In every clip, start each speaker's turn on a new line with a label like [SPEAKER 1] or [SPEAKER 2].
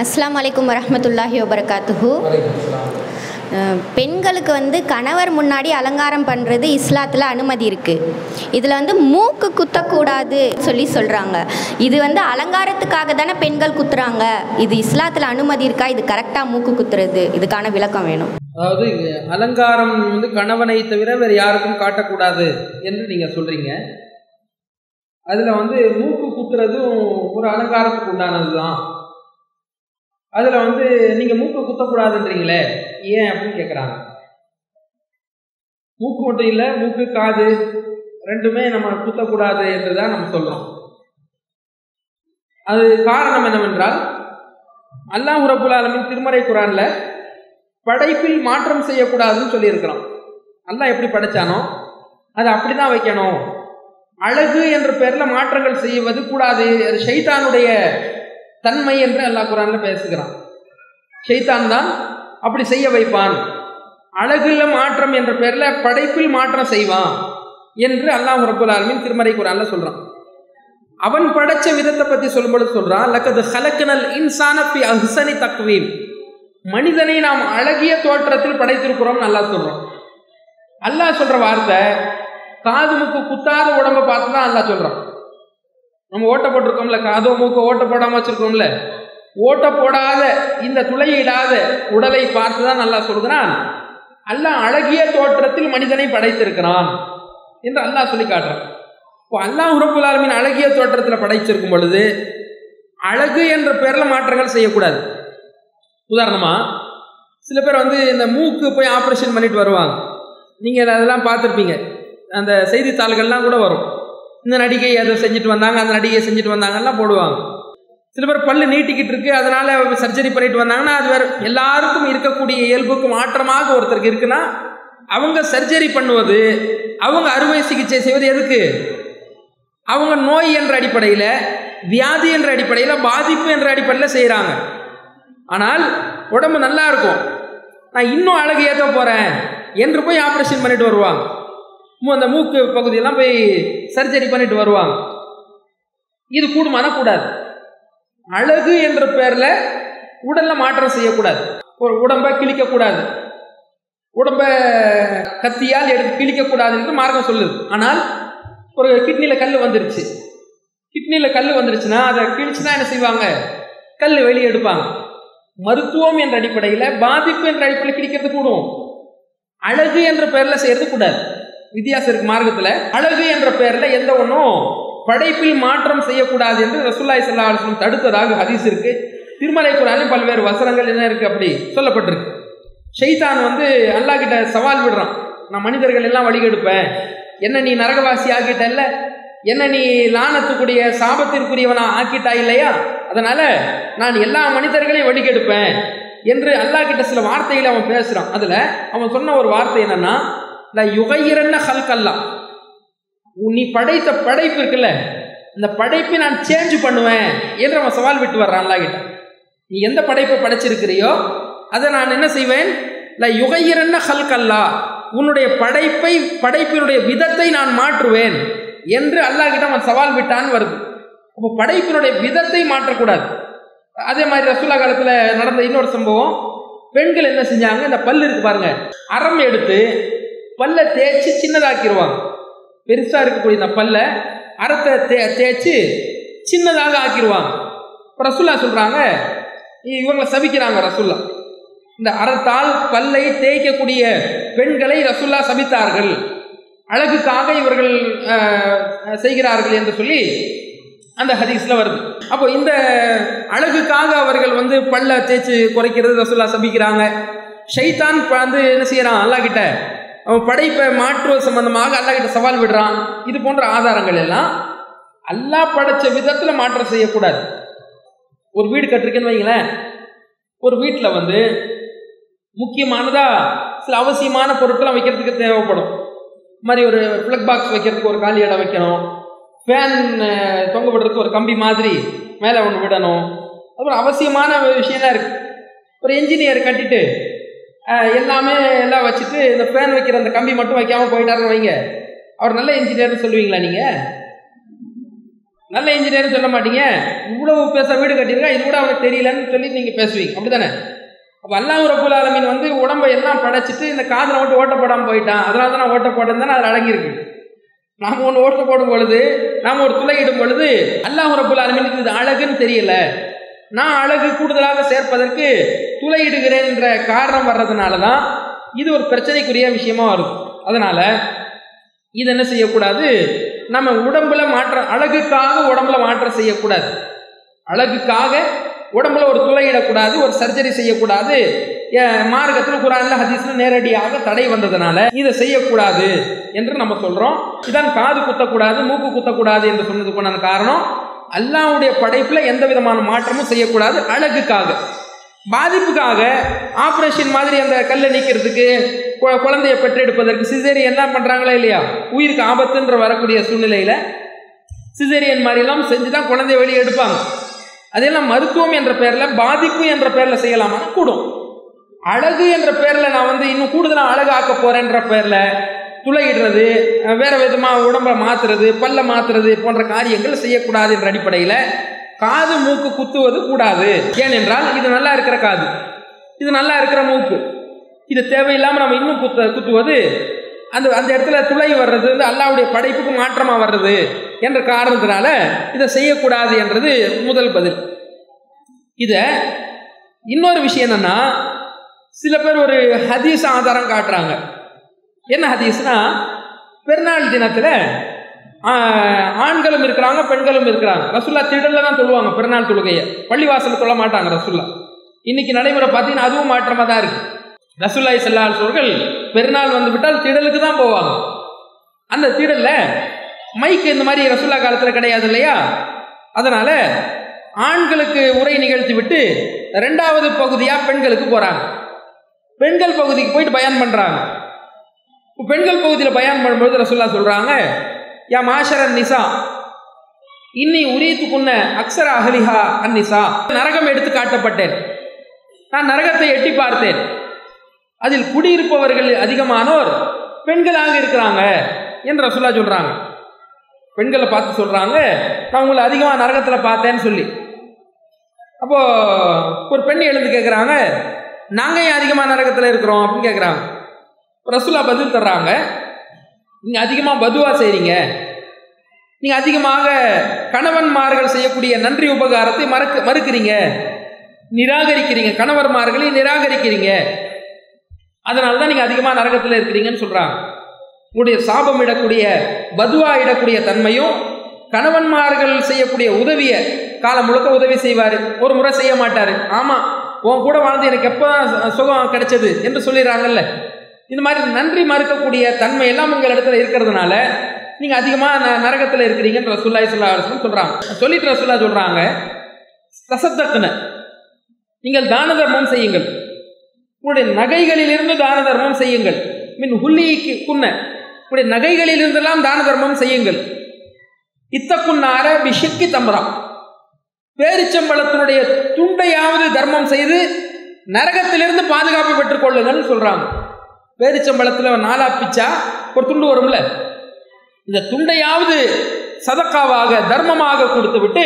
[SPEAKER 1] அஸ்லாம் அலைக்கும் வரமத்துல்லாஹி வபரகாத்துஹு பெண்களுக்கு வந்து கணவர் முன்னாடி அலங்காரம் பண்ணுறது இஸ்லாத்தில் அனுமதி இருக்குது இதில் வந்து மூக்கு குத்தக்கூடாது சொல்லி சொல்கிறாங்க இது வந்து அலங்காரத்துக்காக தானே பெண்கள் குத்துறாங்க. இது இஸ்லாத்தில் அனுமதி இருக்கா? இது கரெக்டாக மூக்கு குத்துறது. இதுக்கான விளக்கம் வேணும்.
[SPEAKER 2] அதாவது அலங்காரம் வந்து கணவனை தவிர வேறு யாருக்கும் காட்டக்கூடாது என்று நீங்கள் சொல்கிறீங்க அதில் வந்து மூக்கு குத்துறதும் ஒரு அலங்காரத்துக்கு உண்டானது தான் அதில் வந்து நீங்கள் மூக்கு குத்தக்கூடாதுன்றீங்களே ஏன் அப்படின்னு கேட்குறாங்க மூக்கு மட்டும் இல்லை மூக்கு காது ரெண்டுமே நம்ம குத்தக்கூடாது என்று தான் நம்ம சொல்கிறோம் அது காரணம் என்னவென்றால் அல்லாஹ் ரபுல் ஆலமின் திருமறை குரான்ல படைப்பில் மாற்றம் செய்யக்கூடாதுன்னு சொல்லியிருக்கிறோம். அல்லாஹ் எப்படி படைச்சானோ அதை அப்படிதான் வைக்கணும். அழகு என்ற பெயரில் மாற்றங்கள் செய்வது கூடாது. அது ஷைத்தானுடைய தன்மை என்று அல்லாஹ் குரானில் பேசுகிறான். ஷைத்தான் தான் அப்படி செய்ய வைப்பான். அழகுல மாற்றம் என்ற பெயரில் படைப்பில் மாற்றம் செய்வான் என்று அல்லாஹ் ரபுல் ஆலமின் திருமறை குரானில் சொல்கிறான் அவன் படைச்ச விதத்தை பற்றி சொல்லும்பொழுது சொல்கிறான் லக்கது ஹலக்கனல் இன்சான பி அஹ்சனி தக்வீம். மனிதனை நாம் அழகிய தோற்றத்தில் படைத்திருக்கிறோம் நல்லா சொல்கிறோம் அல்லாஹ் சொல்கிற வார்த்தை காதுமுக்கு குத்தாத உடம்பை பார்த்து தான் அல்லாஹ் சொல்கிறான் நம்ம ஓட்ட போட்டிருக்கோம்ல காதோ மூக்க ஓட்ட போடாம வச்சிருக்கோம்ல. ஓட்ட போடாத இந்த துளையிடாத உடலை பார்த்து தான் நல்லா சொல்கிறான். அல்லாஹ் அழகிய தோற்றத்தில் மனிதனை படைத்திருக்கிறான் என்று அல்லாஹ் சொல்லி காட்டுறான். இப்போ அல்லாஹ் ரபுல் ஆலமின் அழகிய தோற்றத்தில் படைச்சிருக்கும் பொழுது அழகு என்ற பேரில் மாற்றங்கள் செய்யக்கூடாது. உதாரணமா சில பேர் வந்து இந்த மூக்கு போய் ஆப்ரேஷன் பண்ணிட்டு வருவாங்க. நீங்கள் அதெல்லாம் பார்த்துருப்பீங்க. அந்த செய்தித்தாள்கள்லாம் கூட வரும். இந்த நடிகை அதை செஞ்சுட்டு வந்தாங்க அந்த நடிகை செஞ்சுட்டு வந்தாங்கலாம் போடுவாங்க. சில பேர் பல்லு நீட்டிக்கிட்டு இருக்கு அதனால சர்ஜரி பண்ணிட்டு வந்தாங்கன்னா அது வேறு எல்லாருக்கும் இருக்கக்கூடிய இயல்புக்கு மாற்றமாக ஒருத்தருக்கு இருக்குன்னா அவங்க சர்ஜரி பண்ணுவது அவங்க அறுவை சிகிச்சை செய்வது எதுக்கு? அவங்க நோய் என்ற அடிப்படையில் வியாதி என்ற அடிப்படையில் பாதிப்பு என்ற அடிப்படையில் செய்கிறாங்க ஆனால் உடம்பு நல்லா இருக்கும். நான் இன்னும் அழகு ஏற்ற போகிறேன் என்று போய் ஆப்ரேஷன் பண்ணிட்டு வருவாங்க. அந்த மூக்கு பகுதியெல்லாம் போய் சர்ஜரி பண்ணிட்டு வருவாங்க. இது கூடுமானா கூடாது. அழகு என்ற பேரில் உடலில் மாற்றம் செய்யக்கூடாது. ஒரு உடம்பை கிழிக்கக்கூடாது. உடம்ப கத்தியால் எடுத்து கிழிக்கக்கூடாது என்று மார்க்கம் சொல்லுது. ஆனால் ஒரு கிட்னியில் கல் வந்துருச்சு. கிட்னியில் கல் வந்துருச்சுன்னா அதை கிழிச்சுனா என்ன செய்வாங்க? கல் வெளியே எடுப்பாங்க. மருத்துவம் என்ற அடிப்படையில் பாதிப்பு என்ற அடிப்படையில் கிழிக்கிறது கூடும். அழகு என்ற பெயரில் செய்யறது கூடாது. வித்தியாசம் இருக்கு மார்க்கத்தில் அழகு என்ற பெயரில் எந்த ஒன்றும் படைப்பில் மாற்றம் செய்யக்கூடாது என்று ரசூல்லாய் சல்லா அலுவலம் தடுத்ததாக ஹதீஸ் இருக்கு. திருமலை குரானில் பல்வேறு வசனங்கள் என்ன இருக்கு அப்படி சொல்லப்பட்டிருக்கு. ஷெய்தான் வந்து அல்லாஹ் கிட்ட சவால் விடுறான். நான் மனிதர்கள் எல்லாம் வழிகெடுப்பேன் என்ன நீ நரகவாசி ஆக்கிட்டல்ல என்ன நீ லானத்துக்குரிய சாபத்திற்குரியவனா ஆக்கிட்டா இல்லையா? அதனால நான் எல்லா மனிதர்களையும் வழிகெடுப்பேன் என்று அல்லாஹ் கிட்ட சில வார்த்தைகளை அவன் பேசுறான். அதுல அவன் சொன்ன ஒரு வார்த்தை என்னன்னா ல யுகையிரன்ன ஹல்கல்லா நீ படைத்த படைப்பு இருக்குல்ல இந்த படைப்பை நான் சேஞ்ச் பண்ணுவேன் என்று அவன் சவால் விட்டு வர்றான் அல்லாஹ் கிட்ட. நீ எந்த படைப்பை படைச்சிருக்கிறியோ அதை நான் என்ன செய்வேன்? ல யுகையிரன்ன ஹல்கல்லா உன்னுடைய படைப்பை படைப்பினுடைய விதத்தை நான் மாற்றுவேன் என்று அல்லாஹ் கிட்ட அவன் சவால் விட்டான்னு வருது. அப்போ படைப்பினுடைய விதத்தை மாற்றக்கூடாது. அதே மாதிரி ரசூலா காலத்தில் நடந்த இன்னொரு சம்பவம் பெண்கள் என்ன செஞ்சாங்க? இந்த பல்லு இருக்கு பாருங்க அறம் எடுத்து பல்லை தேய்ச்சி சின்னதாக்கிடுவாங்க பெருசாக இருக்கக்கூடிய இந்த பல்லை அறத்தை தே தேய்ச்சி சின்னதாக ஆக்கிடுவாங்க இப்போ சொல்கிறாங்க இவங்களை சபிக்கிறாங்க ரசுல்லா இந்த அறத்தால் பல்லை தேய்க்கக்கூடிய பெண்களை ரசுல்லா சபித்தார்கள். அழகுக்காக இவர்கள் செய்கிறார்கள் என்று சொல்லி அந்த ஹதீஸில் வருது. அப்போ இந்த அழகுக்காக அவர்கள் வந்து பல்ல தேய்ச்சி குறைக்கிறது ரசுல்லா சபிக்கிறாங்க. ஷைத்தான் வந்து என்ன செய்கிறான் அல்லா கிட்ட அவன் படைப்பை மாற்றுவது சம்பந்தமாக அல்லாஹ் கிட்ட சவால் விடுறான். இது போன்ற ஆதாரங்கள் எல்லாம் அல்லாஹ் படைச்ச விதத்தில் மாற்றம் செய்யக்கூடாது. ஒரு வீடு கட்டிருக்கேன்னு வைங்களேன். ஒரு வீட்டில் வந்து முக்கியமானதா சில அவசியமான பொருட்களை வைக்கிறதுக்கு தேவைப்படும். இது மாதிரி ஒரு ப்ளக் பாக்ஸ் வைக்கிறதுக்கு ஒரு காலி இடம் வைக்கணும். ஃபேன் தொங்க விடுறதுக்கு ஒரு கம்பி மாதிரி மேலே ஒன்று விடணும். அப்புறம் அவசியமான விஷயம்லாம் இருக்குது ஒரு என்ஜினியர் கட்டிட்டு எல்லாமே எல்லாம் வச்சுட்டு இந்த ஃபேன் வைக்கிற அந்த கம்பி மட்டும் வைக்காமல் போயிட்டாருன்னு வைங்க. அவர் நல்ல இன்ஜினியர்னு சொல்லுவீங்களா நீங்கள் நல்ல இன்ஜினியர்னு சொல்ல மாட்டீங்க. இவ்வளவு பேச வீடு கட்டியிருக்கா இது கூட அவனுக்கு தெரியலன்னு சொல்லி நீங்கள் பேசுவீங்க. அப்படிதானே அப்போ அல்லாம் ரபுல் ஆலமீன் வந்து உடம்பை எல்லாம் படைச்சிட்டு இந்த காதில் மட்டும் ஓட்ட போடாமல் போயிட்டான். அதனால தான் நான் ஓட்ட போட்டேன்னு தானே அதில் அடங்கியிருக்கு. நாம் ஒன்று ஓட்ட போடும் பொழுது நாம் ஒரு துளையிடும் பொழுது அல்லாஹ் ரபுல் ஆலமீனுக்கு இது அழகுன்னு தெரியல. நான் அழகு கூடுதலாக சேர்ப்பதற்கு துளையிடுகிறேன் என்ற காரணம் வர்றதுனால தான் இது ஒரு பிரச்சனைக்குரிய விஷயமா வருது அதனால இது என்ன செய்யக்கூடாது? நம்ம உடம்புல மாற்றம் அழகுக்காக உடம்புல மாற்றம் செய்யக்கூடாது. அழகுக்காக உடம்புல ஒரு துளையிடக்கூடாது ஒரு சர்ஜரி செய்யக்கூடாது. மார்க்கத்தில் குரான்ல ஹதீஸ்ல நேரடியாக தடை வந்ததுனால இதை செய்யக்கூடாது என்று நம்ம சொல்றோம். இதான் காது குத்தக்கூடாது மூக்கு குத்தக்கூடாது என்று சொன்னதுக்குண்டான காரணம் அல்லாவுடைய படைப்பில் எந்த விதமான மாற்றமும் செய்யக்கூடாது அழகுக்காக. பாதிப்புக்காக ஆப்ரேஷன் மாதிரி அந்த கல்லை நீக்கிறதுக்கு கு- குழந்தையை பெற்றெடுப்பதற்கு சிசேரியன் என்ன பண்ணுறாங்களா இல்லையா? உயிருக்கு ஆபத்துன்ற வரக்கூடிய சூழ்நிலையில் சிசேரியன் மாதிரிலாம் செஞ்சு தான் குழந்தைய வெளியே எடுப்பாங்க. அதெல்லாம் மருத்துவம் என்ற பேரில் பாதிப்பு என்ற பேரில் செய்யலாமா. கூடும். அழகு என்ற பேரில் நான் வந்து இன்னும் கூடுதலாக அழகாக்க போகிறேன்ற பேரில் துளையிடுறது வேறு வேற உடம்பை உடம்ப மாத்துறது பல்ல மாத்துறது போன்ற காரியங்கள் செய்யக்கூடாது என்ற அடிப்படையில் காது மூக்கு குத்துவது கூடாது. ஏனென்றால் இது நல்லா இருக்கிற காது. இது நல்லா இருக்கிற மூக்கு. இது தேவையில்லாமல் நம்ம இன்னும் குத்த குத்துவது அந்த அந்த இடத்துல துளை வர்றது வந்து அல்லாவுடைய படைப்புக்கு மாற்றமாக வர்றது என்ற காரணத்தினால இதை செய்யக்கூடாது என்றது முதல் பதில். இதை இன்னொரு விஷயம் என்னன்னா சில பேர் ஒரு ஹதீஸ் ஆதாரம் காட்டுறாங்க. என்ன ஹதீஸ்னா பெருநாள் தினத்தில் ஆண்களும் இருக்கிறாங்க பெண்களும் இருக்கிறாங்க. ரசுல்லா திடல்ல தான் சொல்லுவாங்க பெருநாள் தொழுகையை. பள்ளிவாசல் சொல்ல மாட்டாங்க ரசுல்லா இன்னைக்கு நடைமுறை பார்த்தீங்கன்னா அதுவும் மாற்றமாக தான் இருக்கு. ரசுல்லாய் செல்லால் சொல்கள் பெருநாள் வந்து விட்டால் திடலுக்கு தான் போவாங்க. அந்த திடல்ல மைக் இந்த மாதிரி ரசுல்லா காலத்தில் கிடையாது இல்லையா? அதனால ஆண்களுக்கு உரை நிகழ்த்தி விட்டு ரெண்டாவது பகுதியாக பெண்களுக்கு போகிறாங்க பெண்கள் பகுதிக்கு போயிட்டு பயன் பண்ணுறாங்க இப்போ பெண்கள் பகுதியில் பயான் பண்ணும்போது ரசுல்லா சொல்கிறாங்க யா மாஷரன் நிசா இன்னி உரியத்துக்குன்ன அக்ஸர அகலிஹா அந்நிசா நரகம் எடுத்து காட்டப்பட்டேன். நான் நரகத்தை எட்டி பார்த்தேன். அதில் குடியிருப்பவர்கள் அதிகமானோர் பெண்களாக இருக்கிறாங்க என்று ரசுல்லா சொல்கிறாங்க பெண்களை பார்த்து சொல்கிறாங்க நான் உங்களை அதிகமாக நரகத்தில் பார்த்தேன்னு சொல்லி. அப்போது ஒரு பெண் எழுந்து கேட்குறாங்க நாங்கள் ஏன் அதிகமாக நரகத்தில் இருக்கிறோம்? அப்படின்னு கேட்குறாங்க ரசுல்லா பதில் தர்றாங்க. நீங்கள் அதிகமாக பதுவா செய்கிறீங்க நீங்கள் அதிகமாக கணவன்மார்கள் செய்யக்கூடிய நன்றி உபகாரத்தை மறக்க மறுக்கிறீங்க. நிராகரிக்கிறீங்க. கணவன்மார்களை நிராகரிக்கிறீங்க. அதனால தான் நீங்கள் அதிகமாக நரகத்தில் இருக்கிறீங்கன்னு சொல்கிறாங்க உங்களுடைய சாபம் இடக்கூடிய பதுவா இடக்கூடிய தன்மையும் கணவன்மார்கள் செய்யக்கூடிய உதவியை காலம் முழுக்க உதவி செய்வார். ஒரு முறை செய்ய மாட்டார். ஆமாம் உன் கூட வாழ்ந்து எனக்கு எப்போ சுகம் கிடைச்சது என்று சொல்லிடுறாங்கல்ல. இந்த மாதிரி நன்றி மறுக்கக்கூடிய தன்மை எல்லாம் உங்கள் இடத்துல இருக்கிறதுனால நீங்கள் அதிகமாக ந நரகத்தில் இருக்கிறீங்கன்னு ரசுல்லா சொல்லா சொல்கிறாங்க சொல்லிட்டு ரசுல்லா சொல்கிறாங்க ரசத்தக்குன நீங்கள் தான தர்மம் செய்யுங்கள். உங்களுடைய நகைகளிலிருந்து தான தர்மம் செய்யுங்கள். மின் ஹுல்லிக்கு குன்ன உங்களுடைய நகைகளிலிருந்தெல்லாம் தான தர்மம் செய்யுங்கள். இத்தக்குன்னார பிஷக்கி தம்பரம் பேரிச்சம்பளத்தினுடைய துண்டையாவது தர்மம் செய்து நரகத்திலிருந்து பாதுகாப்பு பெற்றுக் கொள்ளுங்கள் சொல்றாங்க. பேரிச்சம்பழத்தில் நாலா பிச்சா ஒரு துண்டு வரும்ல? இந்த துண்டையாவது சதக்காவாக தர்மமாக கொடுத்து விட்டு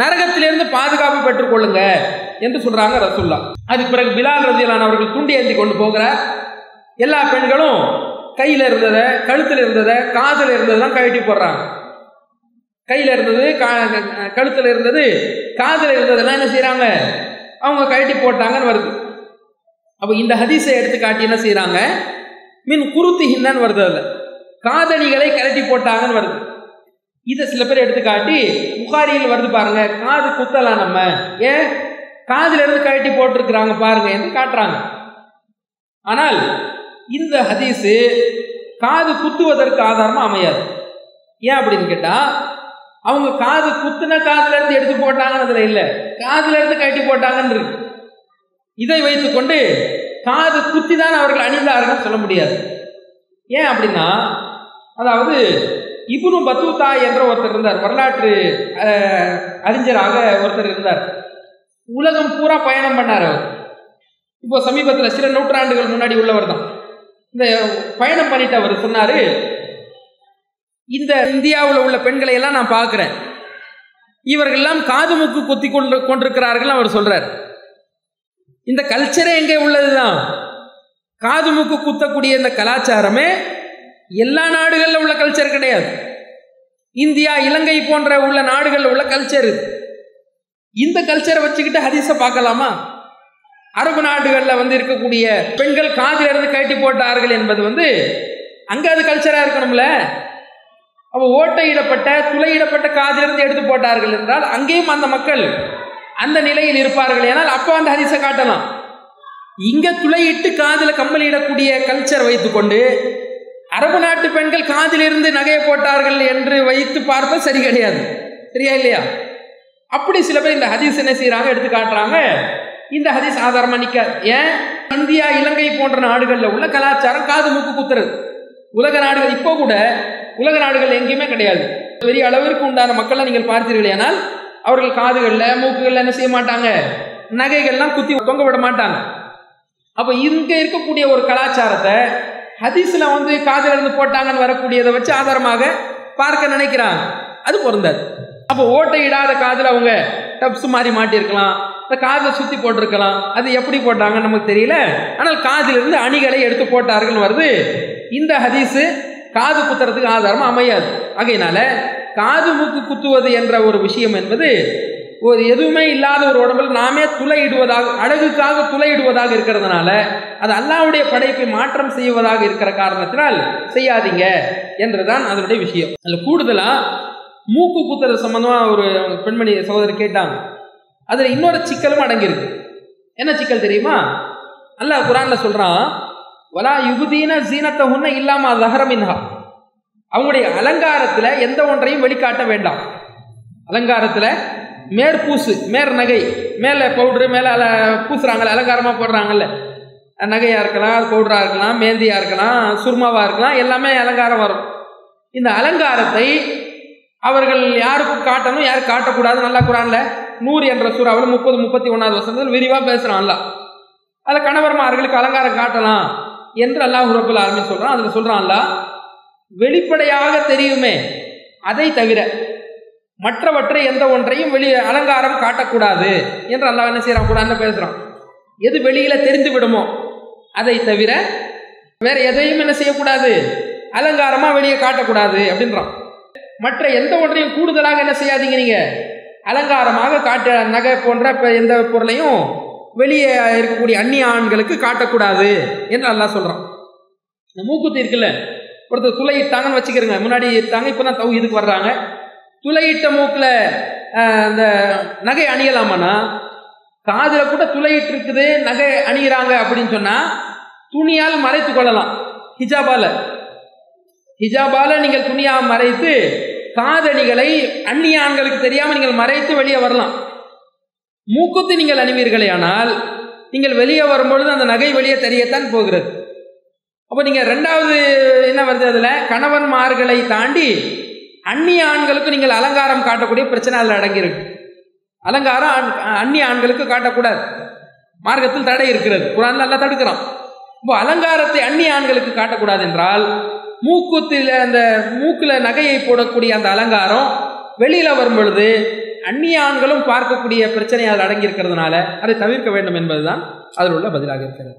[SPEAKER 2] நரகத்திலிருந்து பாதுகாப்பு பெற்றுக்கொள்ளுங்க என்று சொல்றாங்க ரசுல்லா அதுக்கு பிறகு பிலால் ரதியலான் அவர்கள் துண்டி ஏந்தி கொண்டு போகிறார். எல்லா பெண்களும் கையில் இருந்ததை கழுத்தில் இருந்ததை காதில் இருந்ததெல்லாம் கழட்டி போடுறாங்க. கையில் இருந்தது கா கழுத்தில் இருந்தது காதில் இருந்ததெல்லாம் என்ன செய்கிறாங்க அவங்க கழட்டி போட்டாங்கன்னு வருது. அப்போ இந்த ஹதீஸை எடுத்து காட்டி என்ன செய்கிறாங்க மின் குருத்து ஹின்னன்னு வருது அதில். காதணிகளை கலட்டி போட்டாங்கன்னு வருது. இதை சில பேர் எடுத்து காட்டி புகாரியில் வருது பாருங்க காது குத்தலாம் நம்ம? ஏன் காதுல இருந்து கழட்டி போட்டிருக்கிறாங்க பாருங்க என்று காட்டுறாங்க. ஆனால் இந்த ஹதீஸு காது குத்துவதற்கு ஆதாரமா அமையாது. ஏன் அப்படின்னு கேட்டா அவங்க காது குத்துன காதுல இருந்து எடுத்து போட்டாங்கன்னு அதில் இல்லை. காதுல இருந்து கழட்டி போட்டாங்கன்னு இருக்கு. இதை வைத்துக்கொண்டு காது குத்தி தான் அவர்கள் அணிந்தார்கள் சொல்ல முடியாது. ஏன் அப்படின்னா அதாவது இபுனு பத்தூத்தா என்ற ஒருத்தர் இருந்தார். வரலாற்று அறிஞராக ஒருத்தர் இருந்தார். உலகம் பூரா பயணம் பண்ணார் அவர். இப்போ சமீபத்தில் சில நூற்றாண்டுகள் முன்னாடி உள்ளவர் தான். இந்த பயணம் பண்ணிட்டு அவர் சொன்னார் இந்த இந்தியாவில் உள்ள பெண்களை எல்லாம் நான் பார்க்குறேன். இவர்கள்லாம் காது மூக்கு குத்தி கொண்டு கொண்டிருக்கிறார்கள் அவர் சொல்கிறார் இந்த கல்ச்சரே எங்கே உள்ளதுதான்? காது மூக்கு குத்தக்கூடிய இந்த கலாச்சாரமே எல்லா நாடுகளில் உள்ள கல்ச்சர் கிடையாது. இந்தியா இலங்கை போன்ற உள்ள நாடுகளில் உள்ள கல்ச்சர் இந்த கல்ச்சரை வச்சுக்கிட்டு ஹதீஸை பார்க்கலாமா? அரபு நாடுகளில் வந்து இருக்கக்கூடிய பெண்கள் காதில் இருந்து கட்டி போட்டார்கள் என்பது வந்து அங்கே அது கல்ச்சராக இருக்கணும்ல? அப்போ ஓட்டையிடப்பட்ட துளையிடப்பட்ட காதிலிருந்து எடுத்து போட்டார்கள் என்றால் அங்கேயும் அந்த மக்கள் அந்த நிலையில் இருப்பார்கள். ஏனால் அப்போ அந்த ஹரிசை காட்டலாம். இங்கே துளையிட்டு காதில் கம்பளியிடக்கூடிய கல்ச்சர் வைத்துக்கொண்டு அரபு நாட்டு பெண்கள் காதிலிருந்து நகையை போட்டார்கள் என்று வைத்து பார்ப்ப சரி கிடையாது. சரியா இல்லையா? அப்படி சில பேர் இந்த ஹதீஸ் என்ன செய்கிறாங்க எடுத்து காட்டுறாங்க. இந்த ஹதீஸ் ஆதாரமாக நிற்காது ஏன்? இந்தியா இலங்கை போன்ற நாடுகளில் உள்ள கலாச்சாரம் காது மூக்கு குத்துறது. உலக நாடுகள் இப்போ கூட உலக நாடுகள் எங்கேயுமே கிடையாது. பெரிய அளவிற்கு உண்டான மக்களை நீங்கள் பார்த்தீர்கள் ஏனால் அவர்கள் காதுகளில் மூக்குகளில் என்ன செய்ய மாட்டாங்க? நகைகள்லாம் குத்தி தொங்க விட மாட்டாங்க. அப்போ இங்கே இருக்கக்கூடிய ஒரு கலாச்சாரத்தை ஹதீஸில் வந்து காதில் இருந்து போட்டாங்கன்னு வரக்கூடியதை வச்சு ஆதாரமாக பார்க்க நினைக்கிறாங்க. அது பொருந்தாது. அப்போ ஓட்டை இடாத காதில் அவங்க டப்ஸ் மாதிரி மாட்டியிருக்கலாம். இந்த காதில் சுற்றி போட்டிருக்கலாம். அது எப்படி போட்டாங்கன்னு நமக்கு தெரியல. ஆனால் காதிலிருந்து அணிகளை எடுத்து போட்டார்கள்னு வருது. இந்த ஹதீஸு காது குத்துறதுக்கு ஆதாரம் அமையாது. ஆகையினால காது மூக்கு குத்துவது என்ற ஒரு விஷயம் என்பது ஒரு எதுவுமே இல்லாத ஒரு உடம்பில் நாமே துளையிடுவதாக அழகுக்காக துளையிடுவதாக இருக்கிறதுனால அது அல்லாவுடைய படைப்பை மாற்றம் செய்வதாக இருக்கிற காரணத்தினால் செய்யாதீங்க என்றுதான் அதனுடைய விஷயம். அதில் கூடுதலாக மூக்கு குத்துறது சம்பந்தமாக ஒரு பெண்மணி சகோதரர் கேட்டாங்க. அதில் இன்னொரு சிக்கலும் அடங்கியிருக்கு. என்ன சிக்கல் தெரியுமா? அல்லாஹ் குரானில் சொல்கிறான் வலா யுகுதீன ஜீனத்தை உன்ன இல்லாம அகரமின்ஹா அவங்களுடைய அலங்காரத்தில் எந்த ஒன்றையும் வெளிக்காட்ட வேண்டாம். அலங்காரத்தில் மேற்பூசு மேற் நகை மேலே பவுட்ரு மேலே அல பூசுறாங்கல்ல அலங்காரமாக போடுறாங்கல்ல. நகையாக இருக்கலாம் பவுடராக இருக்கலாம் மேந்தியாக இருக்கலாம் சுர்மாவாக இருக்கலாம் எல்லாமே அலங்காரம் வரும். இந்த அலங்காரத்தை அவர்கள் யாருக்கு காட்டணும் யாரும் காட்டக்கூடாது நல்லா குரான்ல நூறு என்ற சூறாவில் முப்பது முப்பத்தி ஒன்றாவது வருஷத்தில் விரிவாக பேசுகிறான் அல்ல அதில் கணவர்மார்களுக்கு அலங்காரம் காட்டலாம் என்று அல்லாஹ் ரபுல் ஆரம்பி சொல்கிறான் அதில் சொல்கிறான் அல்லா வெளிப்படையாக தெரியுமே. அதை தவிர மற்றவற்றை எந்த ஒன்றையும் வெளி அலங்காரம் காட்டக்கூடாது என்று அல்லாஹ் என்ன செய்கிறான் கூட பேசுகிறான் எது வெளியில் தெரிந்து விடுமோ அதை தவிர வேற எதையும் என்ன செய்யக்கூடாது? அலங்காரமாக வெளியே காட்டக்கூடாது அப்படின்றான். மற்ற எந்த ஒன்றையும் கூடுதலாக என்ன செய்யாதீங்க நீங்கள் அலங்காரமாக காட்ட நகை போன்ற எந்த பொருளையும் வெளியே இருக்கக்கூடிய அந்நிய ஆண்களுக்கு காட்டக்கூடாது என்று அல்லாஹ் சொல்கிறான் இந்த மூக்குத்தி இருக்குல்ல ஒருத்தர் துளையிட்டாங்கன்னு வச்சுக்கிறங்க. முன்னாடி இட்டாங்க இப்போ தான் தவு இதுக்கு வர்றாங்க. துளையிட்ட மூக்கில் அந்த நகை அணியலாமாண்ணா? காதில் கூட துளையிட்டு இருக்குது நகை அணிகிறாங்க அப்படின்னு சொன்னால் துணியால் மறைத்து கொள்ளலாம். ஹிஜாபால. ஹிஜாபால நீங்கள் துணியாக மறைத்து காதணிகளை அந்நிய ஆண்களுக்கு தெரியாமல் நீங்கள் மறைத்து வெளியே வரலாம். மூக்குத்து நீங்கள் அணிவீர்களே ஆனால் நீங்கள் வெளியே வரும்பொழுது அந்த நகை வெளியே தெரியத்தான் போகிறது. அப்போ நீங்கள் ரெண்டாவது என்ன வருது அதில்? கணவன்மார்களை தாண்டி அந்நிய ஆண்களுக்கு நீங்கள் அலங்காரம் காட்டக்கூடிய பிரச்சனை அதில் அடங்கியிருக்கு. அலங்காரம் அந்நிய ஆண்களுக்கு காட்டக்கூடாது. மார்க்கத்தில் தடை இருக்கிறது. குரான் நல்லா தடுக்கிறான். இப்போ அலங்காரத்தை அந்நிய ஆண்களுக்கு காட்டக்கூடாது என்றால் மூக்குத்தில் அந்த மூக்கில் நகையை போடக்கூடிய அந்த அலங்காரம் வெளியில் வரும் பொழுது அந்நிய ஆண்களும் பார்க்கக்கூடிய பிரச்சனை அதில் அடங்கியிருக்கிறதுனால அதை தவிர்க்க வேண்டும் என்பதுதான் அதில் உள்ள பதிலாக இருக்கிறது.